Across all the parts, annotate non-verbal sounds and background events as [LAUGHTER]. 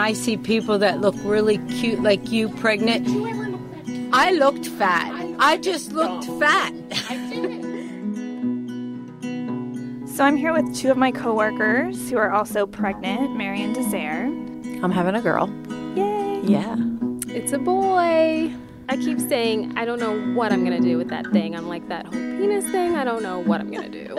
When I see people that look really cute like you pregnant, I looked fat. I just looked fat. So I'm here with two of my coworkers who are also pregnant, Mary and Desire. I'm having a girl. Yay! Yeah. It's a boy. I keep saying I don't know what I'm gonna do with that thing. I'm like that whole penis thing. I don't know what I'm gonna do.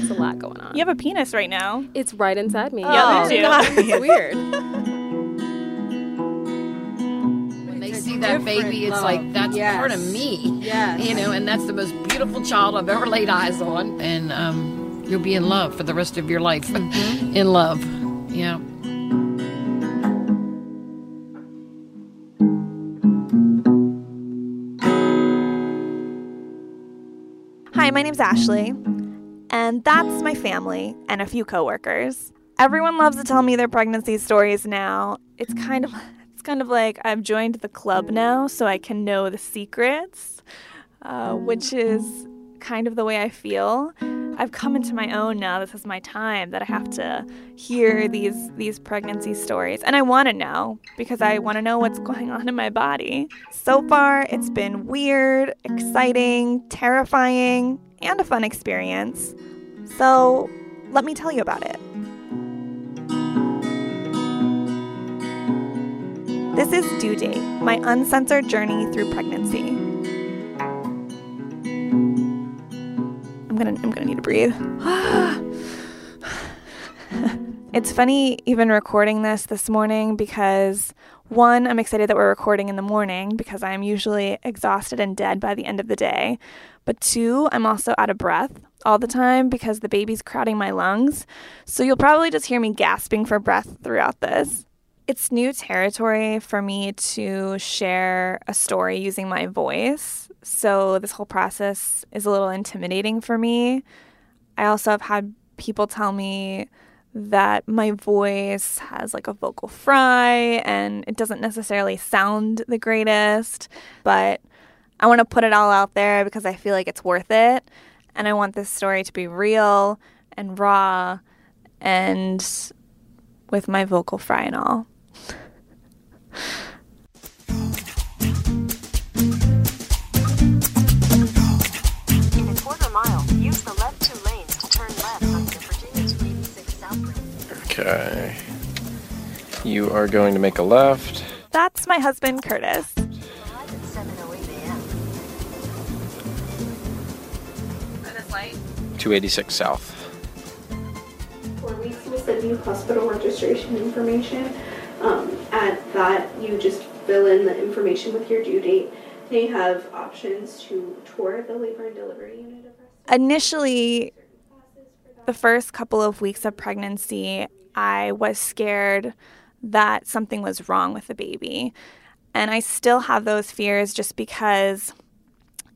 It's a lot going on. You have a penis right now. It's right inside me. Yeah, me too. It's [LAUGHS] weird. When they see that baby, it's like that's Yes. part of me. Yes. You know, and that's the most beautiful child I've ever laid eyes on. And um, you'll be in love for the rest of your life. in love. Yeah. My name's Ashley, and that's my family and a few coworkers. Everyone loves to tell me their pregnancy stories now. It's kind of [LAUGHS] it's kind of like I've joined the club now, so I can know the secrets, uh, which is kind of the way I feel. I've come into my own now. This is my time that I have to hear these these pregnancy stories, and I want to know because I want to know what's going on in my body. So far, it's been weird, exciting, terrifying, and a fun experience. So, let me tell you about it. This is Due Date, my uncensored journey through pregnancy. I'm gonna I'm gonna need to breathe. [SIGHS] it's funny even recording this this morning because one, I'm excited that we're recording in the morning because I'm usually exhausted and dead by the end of the day. But two, I'm also out of breath all the time because the baby's crowding my lungs. So you'll probably just hear me gasping for breath throughout this. It's new territory for me to share a story using my voice. So this whole process is a little intimidating for me. I also have had people tell me that my voice has like a vocal fry and it doesn't necessarily sound the greatest, but I want to put it all out there because I feel like it's worth it. And I want this story to be real and raw and with my vocal fry and all. In a quarter mile, use the left two lanes to turn left onto Virginia 286 South. Okay. You are going to make a left. That's my husband, Curtis. Arrive at 7:08 a.m. 286 South. four weeks will send you hospital registration information. At that, you just fill in the information with your due date. They have options to tour the labor and delivery unit. Initially, the first couple of weeks of pregnancy, I was scared that something was wrong with the baby. And I still have those fears just because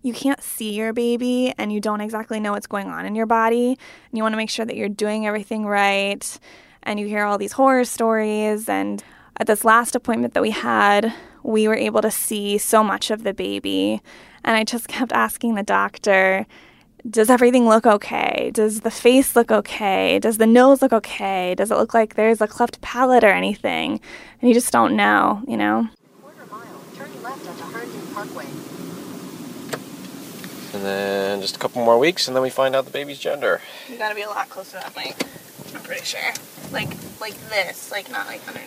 you can't see your baby and you don't exactly know what's going on in your body. And you want to make sure that you're doing everything right. And you hear all these horror stories. And at this last appointment that we had, we were able to see so much of the baby. And I just [LAUGHS] kept asking the doctor, does everything look okay? Does the face look okay? Does the nose look okay? Does it look like there's a cleft palate or anything? And you just don't know, you know? Quarter mile, turn left onto Hardin Parkway. And then just a couple more weeks, and then we find out the baby's gender. You gotta be a lot closer to that mic. I'm pretty sure. Like, like this, like not like under.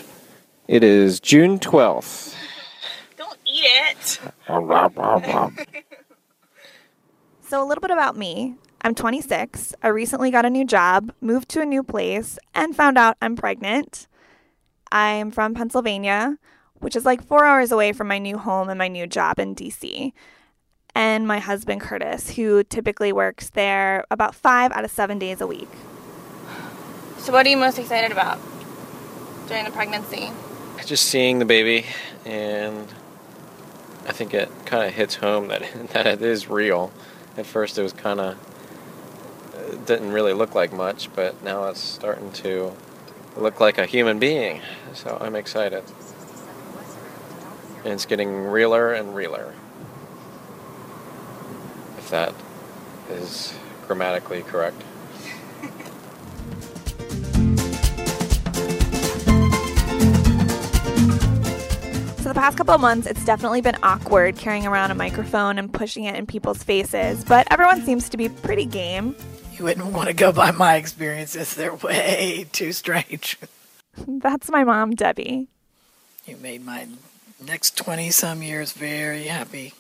It is June 12th. Don't eat it. [LAUGHS] So, a little bit about me. I'm 26. I recently got a new job, moved to a new place, and found out I'm pregnant. I'm from Pennsylvania, which is like four hours away from my new home and my new job in DC. and my husband Curtis, who typically works there about five out of seven days a week. So, what are you most excited about during the pregnancy? Just seeing the baby, and I think it kind of hits home that [LAUGHS] that it is real. At first, it was kind of uh, didn't really look like much, but now it's starting to look like a human being. So I'm excited, and it's getting realer and realer. If that is grammatically correct. Past couple of months, it's definitely been awkward carrying around a microphone and pushing it in people's faces, but everyone seems to be pretty game. You wouldn't want to go by my experiences. They're way too strange. That's my mom, Debbie. You made my next 20 some years very happy,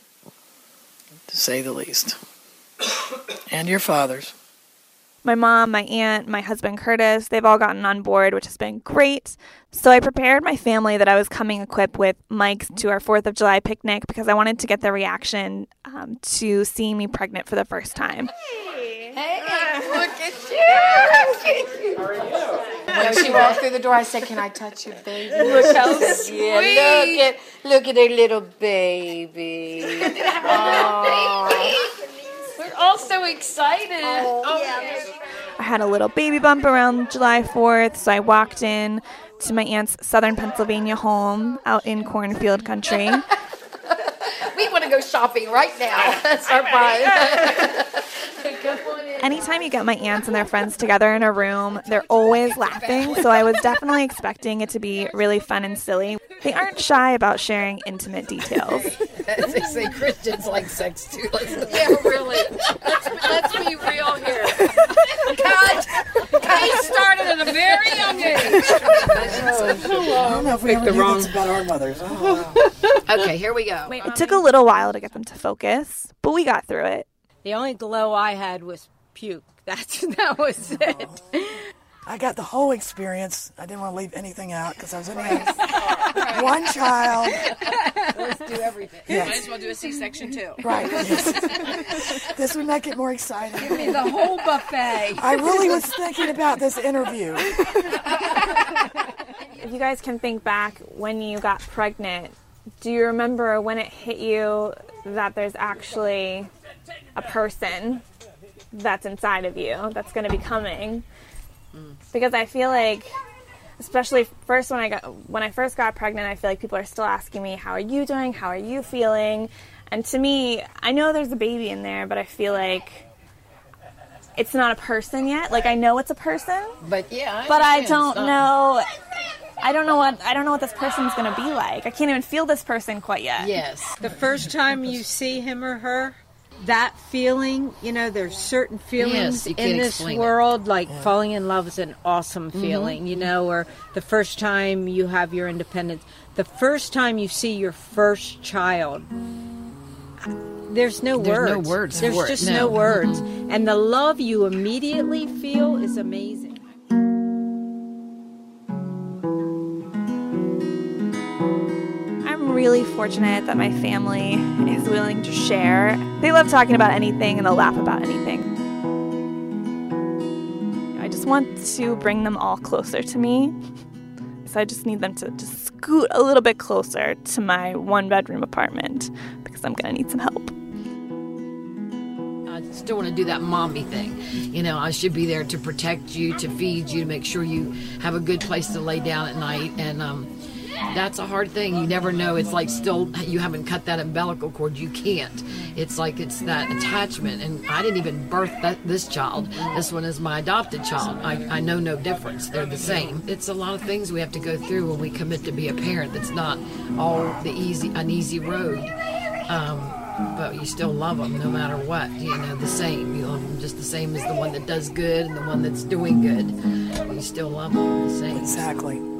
to say the least. and your father's. My mom, my aunt, my husband Curtis, they've all gotten on board, which has been great. So I prepared my family that I was coming equipped with mics to our 4th of July picnic because I wanted to get their reaction um, to seeing me pregnant for the first time. Hey, hey look at [LAUGHS] you. How are you? When she walked through the door, I said, "Can I touch your baby?" Look how She said, Yeah, look at look at her little baby. Oh. We're all so excited. Oh, I had a little baby bump around July 4th, so I walked in to my aunt's southern Pennsylvania home out in cornfield country. [LAUGHS] We want to go shopping right now. That's our plan. Anytime you get my aunts and their friends together in a room, they're always laughing, so I was definitely expecting it to be really fun and silly. They aren't shy about sharing intimate details. As [LAUGHS] they say, Christians like sex too. [LAUGHS] Yeah, really. Let's, let's be real here. God, they started at a very young age. I don't know if we ever the wrong- this about our mothers. Oh, [LAUGHS] wow. Okay, here we go. It took a little while to get them to focus, but we got through it. The only glow I had was puke. [LAUGHS] That's that was it. I got the whole experience. I didn't want to leave anything out because I was only having [LAUGHS] one child. Let's do everything. Yes. Might as well do a C-section too. Right. [LAUGHS] yes. this would make it more exciting. Give me the whole buffet. I really was thinking about this interview. If you guys can think back when you got pregnant, do you remember when it hit you that there's actually a person that's inside of you that's going to be coming? Mm. Because I feel like especially first when I got when I first got pregnant, I feel like people are still asking me, "How are you doing? How are you feeling?" And to me, I know there's a baby in there, but I feel like it's not a person yet. Like I know it's a person, But yeah, but I don't It's not- know. I don't know what I don't know what this person's gonna be like. I can't even feel this person quite yet. Yes. The first time you see him or her, that feeling, you know, there's certain feelings Yes, in this explain it. world, like falling in love is an awesome mm-hmm. feeling, you know, or the first time you have your independence, the first time you see your first child. There's no There's words. no words There's just no. no words. Mm-hmm. And the love you immediately feel is amazing. Really fortunate that my family is willing to share. They love talking about anything and they'll laugh about anything. I just want to bring them all closer to me. So I just need them to just scoot a little bit closer to my one bedroom apartment because I'm going to need some help. I still want to do that mommy thing. You know, I should be there to protect you, to feed you, to make sure you have a good place to lay down at night. And um, that's a hard thing. You never know. It's like still, you haven't cut that umbilical cord. You can't. It's like it's that attachment. And I didn't even birth that, this child. This one is my adopted child. I, I know no difference. They're the same. It's a lot of things we have to go through when we commit to be a parent. That's not all the easy, an easy road. Um, but you still love them no matter what. You know, the same. You love them just the same as the one that does good and the one that's doing good. You still love them the same. Exactly.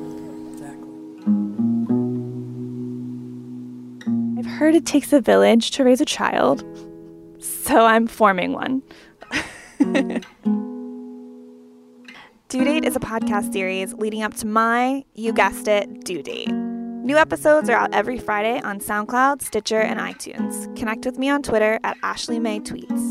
Heard it takes a village to raise a child, so I'm forming one. [LAUGHS] Due Date is a podcast series leading up to my, you guessed it, due date. New episodes are out every Friday on SoundCloud, Stitcher, and iTunes. Connect with me on Twitter at Ashley May Tweets.